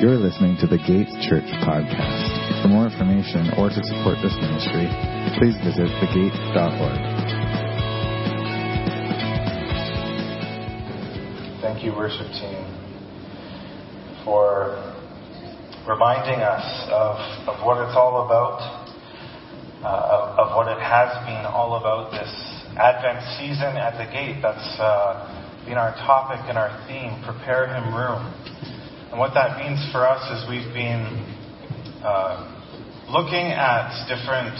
You're listening to the Gates Church podcast. For more information or to support this ministry, please visit thegate.org. Thank you, worship team, for reminding us of, of what it's all about, uh, of, of, what it has been all about this Advent season at the gate. That's uh, been our topic and our theme prepare Him room. And what that means for us is we've been uh, looking at different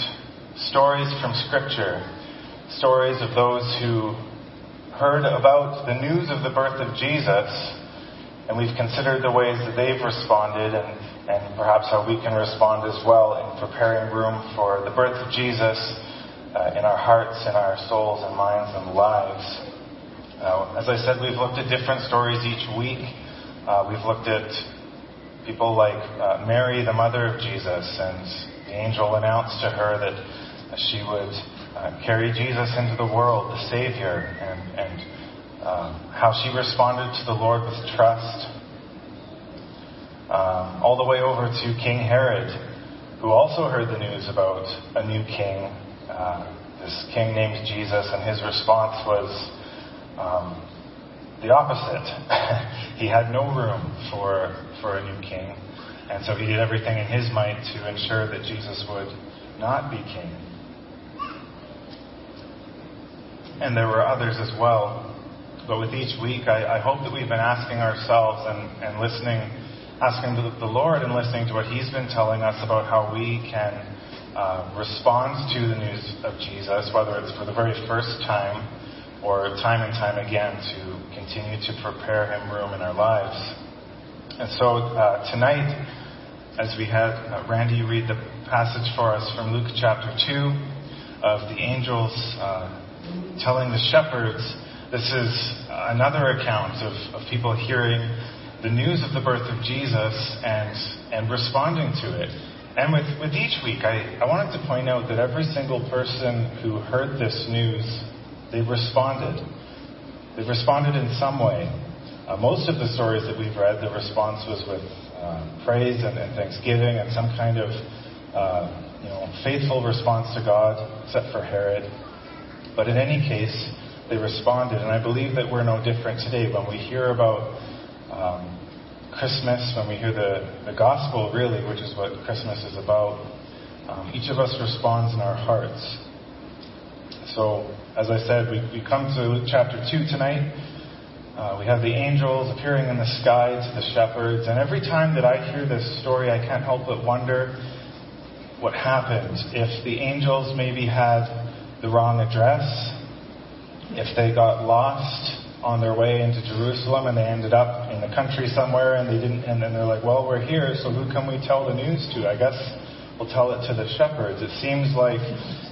stories from Scripture, stories of those who heard about the news of the birth of Jesus, and we've considered the ways that they've responded and, and perhaps how we can respond as well in preparing room for the birth of Jesus uh, in our hearts, in our souls and minds and lives. Uh, as I said, we've looked at different stories each week. Uh, we've looked at people like uh, Mary, the mother of Jesus, and the angel announced to her that she would uh, carry Jesus into the world, the Savior, and, and um, how she responded to the Lord with trust. Um, all the way over to King Herod, who also heard the news about a new king, uh, this king named Jesus, and his response was um, the opposite. he had no room for, for a new king, and so he did everything in his might to ensure that Jesus would not be king. And there were others as well. But with each week, I, I hope that we've been asking ourselves and, and listening, asking the, the Lord and listening to what He's been telling us about how we can uh, respond to the news of Jesus, whether it's for the very first time or time and time again to continue to prepare Him room in our lives. And so uh, tonight, as we had uh, Randy read the passage for us from Luke chapter 2 of the angels uh, telling the shepherds this is another account of, of people hearing the news of the birth of Jesus and, and responding to it. And with, with each week, I, I wanted to point out that every single person who heard this news, they responded. They've responded in some way. Uh, most of the stories that we've read, the response was with uh, praise and, and, thanksgiving and some kind of uh, you know, faithful response to God, except for Herod. But in any case, they responded. And I believe that we're no different today. When we hear about um, Christmas, when we hear the, the gospel, really, which is what Christmas is about, um, each of us responds in our hearts. So, as I said, we, we come to chapter 2 tonight. Uh, we have the angels appearing in the sky to the shepherds. And every time that I hear this story, I can't help but wonder what happened if the angels maybe had the wrong address if they got lost on their way into Jerusalem and they ended up in the country somewhere and they didn't, and then they're like, well, we're here, so who can we tell the news to? I guess we'll tell it to the shepherds. It seems like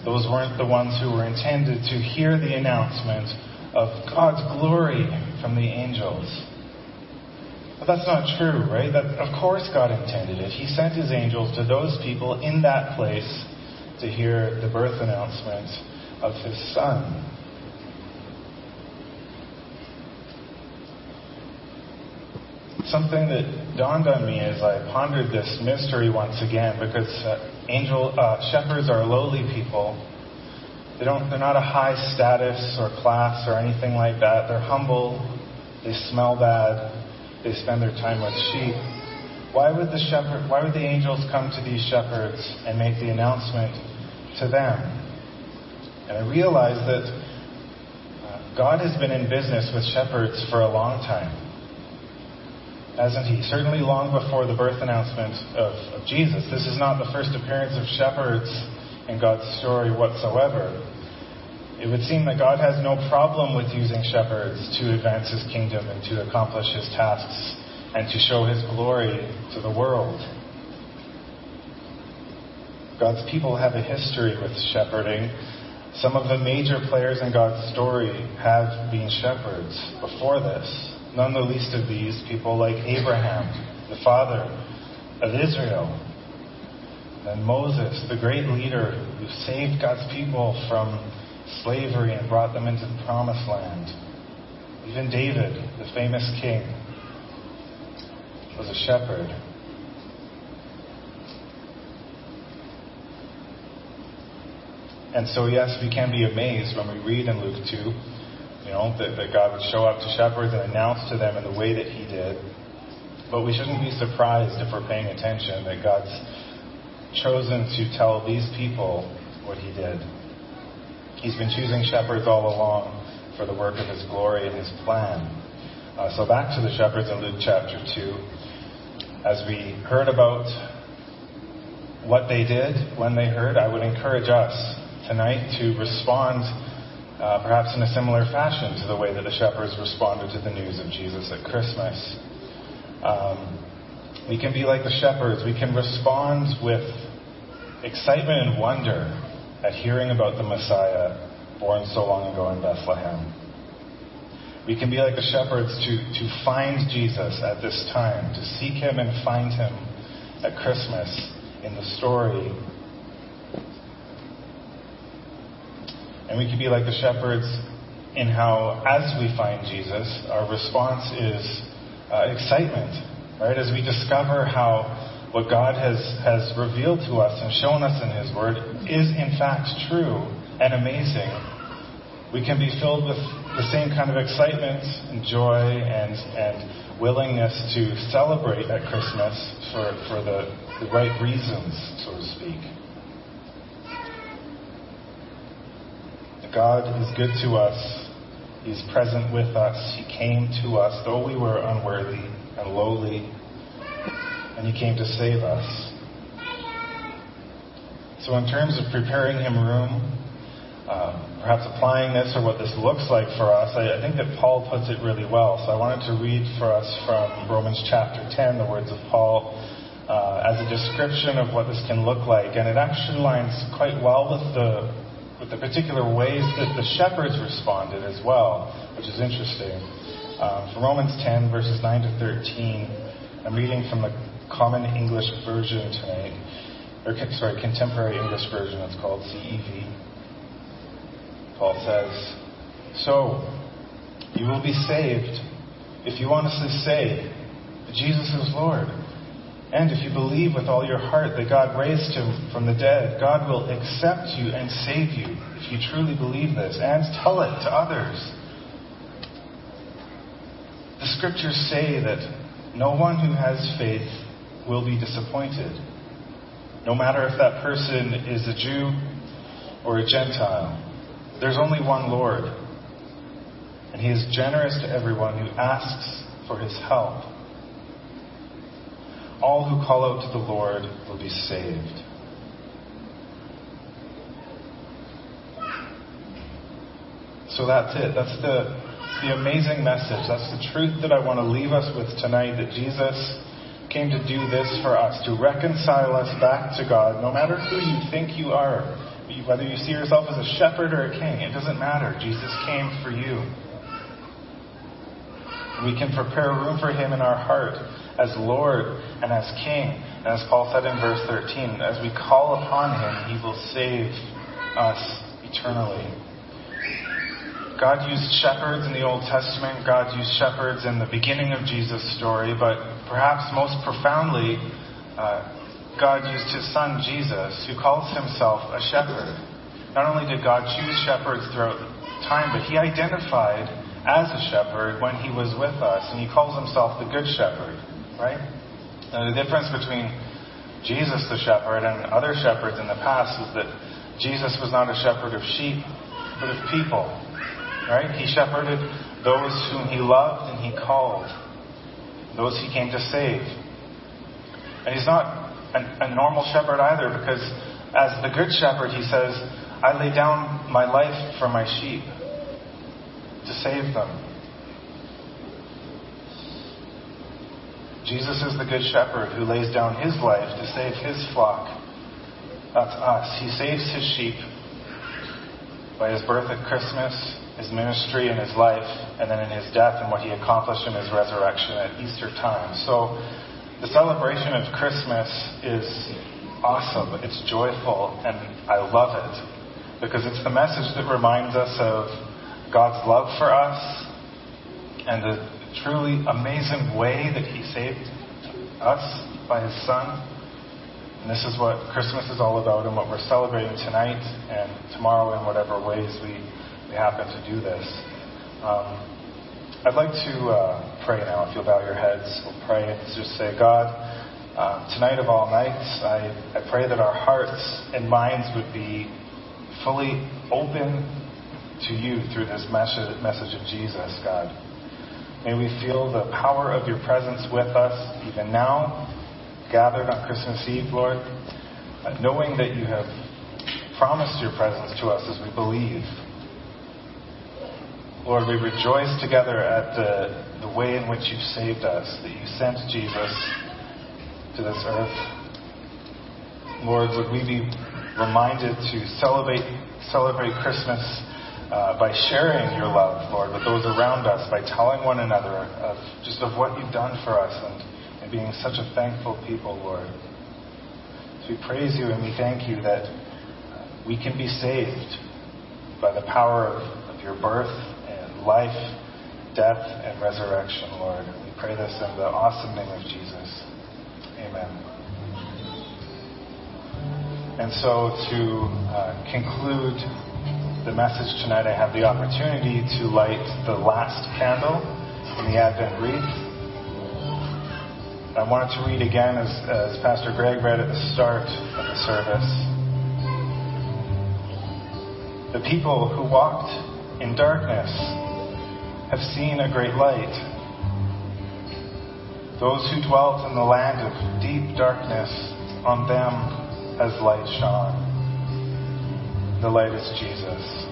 those weren't the ones who were intended to hear the announcement of God's glory from the angels. But that's not true, right? That, of course God intended it. He sent his angels to those people in that place to hear the birth announcement of his son. Something that dawned on me as I pondered this mystery once again, because uh, angel uh, shepherds are lowly people. They don't. They're not a high status or class or anything like that. They're humble. They smell bad. They spend their time with sheep. Why would the shepherd? Why would the angels come to these shepherds and make the announcement to them? And I realized that uh, God has been in business with shepherds for a long time hasn't he? Certainly long before the birth announcement of, of, Jesus. This is not the first appearance of shepherds in God's story whatsoever. It would seem that God has no problem with using shepherds to advance his kingdom and to accomplish his tasks and to show his glory to the world. God's people have a history with shepherding. Some of the major players in God's story have been shepherds before this none the least of these people like Abraham, the father of Israel, and Moses, the great leader who saved God's people from slavery and brought them into the promised land. Even David, the famous king, was a shepherd. And so, yes, we can be amazed when we read in Luke 2 know, that, that God would show up to shepherds and announce to them in the way that he did. But we shouldn't be surprised if we're paying attention that God's chosen to tell these people what he did. He's been choosing shepherds all along for the work of his glory and his plan. Uh, so back to the shepherds in Luke chapter 2. As we heard about what they did when they heard, I would encourage us tonight to respond uh, perhaps in a similar fashion to the way that the shepherds responded to the news of Jesus at Christmas. Um, we can be like the shepherds. We can respond with excitement and wonder at hearing about the Messiah born so long ago in Bethlehem. We can be like the shepherds to, to find Jesus at this time, to seek him and find him at Christmas in the story. And we can be like the shepherds in how, as we find Jesus, our response is uh, excitement, right? As we discover how what God has, has revealed to us and shown us in His Word is in fact true and amazing, we can be filled with the same kind of excitement and joy and, and willingness to celebrate at Christmas for, for the, the right reasons, so to speak. God is good to us. He's present with us. He came to us, though we were unworthy and lowly, and He came to save us. So, in terms of preparing Him room, um, perhaps applying this or what this looks like for us, I, I, think that Paul puts it really well. So I wanted to read for us from Romans chapter 10, the words of Paul, uh, as a description of what this can look like. And it actually lines quite well with the, with the particular ways that the shepherds responded as well, which is interesting. Uh, from Romans 10, verses 9 to 13, I'm reading from the Common English Version tonight, or sorry, Contemporary English Version, it's called CEV. Paul says, So, you will be saved if you honestly say that Jesus is Lord. And if you believe with all your heart that God raised him from the dead, God will accept you and save you if you truly believe this and tell it to others. The scriptures say that no one who has faith will be disappointed, no matter if that person is a Jew or a Gentile. There's only one Lord, and He is generous to everyone who asks for His help. All who call out to the Lord will be saved. So that's it. That's the, the amazing message. That's the truth that I want to leave us with tonight that Jesus came to do this for us, to reconcile us back to God, no matter who you think you are whether you see yourself as a shepherd or a king, it doesn't matter. Jesus came for you. We can prepare room for him in our heart as Lord and as King. And as Paul said in verse 13, as we call upon him, he will save us eternally. God used shepherds in the Old Testament. God used shepherds in the beginning of Jesus' story, but perhaps most profoundly, uh, God used his son Jesus, who calls himself a shepherd. Not only did God choose shepherds throughout time, but he identified as a shepherd when he was with us, and he calls himself the good shepherd, right? Now, the difference between Jesus, the shepherd, and other shepherds in the past is that Jesus was not a shepherd of sheep, but of people, right? He shepherded those whom he loved and he called, those he came to save. And he's not a, a normal shepherd either, because as the good shepherd, he says, I lay down my life for my sheep to save them. Jesus is the good shepherd who lays down his life to save his flock. That's us. He saves his sheep by his birth at Christmas, his ministry and his life, and then in his death and what he accomplished in his resurrection at Easter time. So the celebration of Christmas is awesome. It's joyful, and I love it because it's the message that reminds us of God's love for us and the truly amazing way that He saved us by His Son. And this is what Christmas is all about and what we're celebrating tonight and tomorrow in whatever ways we, we happen to do this. Um, I'd like to uh, pray now. If you'll bow your heads, we'll pray and just say, God, uh, tonight of all nights, I, I pray that our hearts and minds would be fully open to you through this message, message of Jesus, God. May we feel the power of your presence with us even now, gathered on Christmas Eve, Lord, uh, knowing that you have promised your presence to us as we believe. Lord, we rejoice together at the, the way in which you've saved us, that you sent Jesus to this earth. Lord, would we be reminded to celebrate, celebrate Christmas uh, by sharing your love, Lord, with those around us, by telling one another of just of what you've done for us and, and being such a thankful people, Lord. So we praise you and we thank you that we can be saved by the power of, of your birth and life, death, and resurrection, Lord. We pray this in the awesome name of Jesus. Amen. And so, to uh, conclude the message tonight, I have the opportunity to light the last candle in the Advent wreath. I wanted to read again, as, as Pastor Greg read at the start of the service. The people who walked in darkness have seen a great light. Those who dwelt in the land of deep darkness, on them has light shone. The light is Jesus.